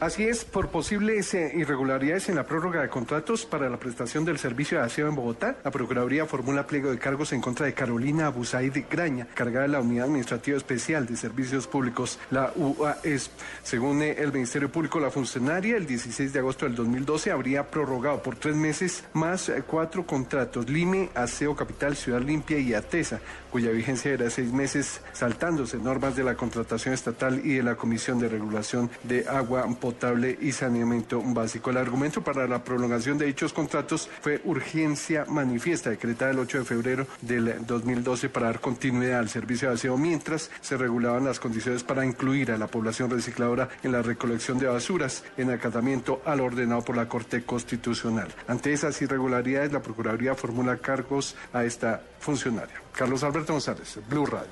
Así es, por posibles eh, irregularidades en la prórroga de contratos para la prestación del servicio de aseo en Bogotá, la Procuraduría formula pliego de cargos en contra de Carolina Abusaid Graña, cargada de la Unidad Administrativa Especial de Servicios Públicos, la UAS. Según eh, el Ministerio Público, la funcionaria el 16 de agosto del 2012 habría prorrogado por tres meses más eh, cuatro contratos, Lime, Aseo Capital, Ciudad Limpia y Atesa, cuya vigencia era seis meses, saltándose normas de la contratación estatal y de la Comisión de Regulación de Agua Potable y Saneamiento Básico. El argumento para la prolongación de dichos contratos fue urgencia manifiesta, decretada el 8 de febrero del 2012 para dar continuidad al servicio de aseo mientras se regulaban las condiciones para incluir a la población recicladora en la recolección de basuras en acatamiento al ordenado por la Corte Constitucional. Ante esas irregularidades, la Procuraduría formula cargos a esta funcionaria. Carlos Alberto González, Blue Radio.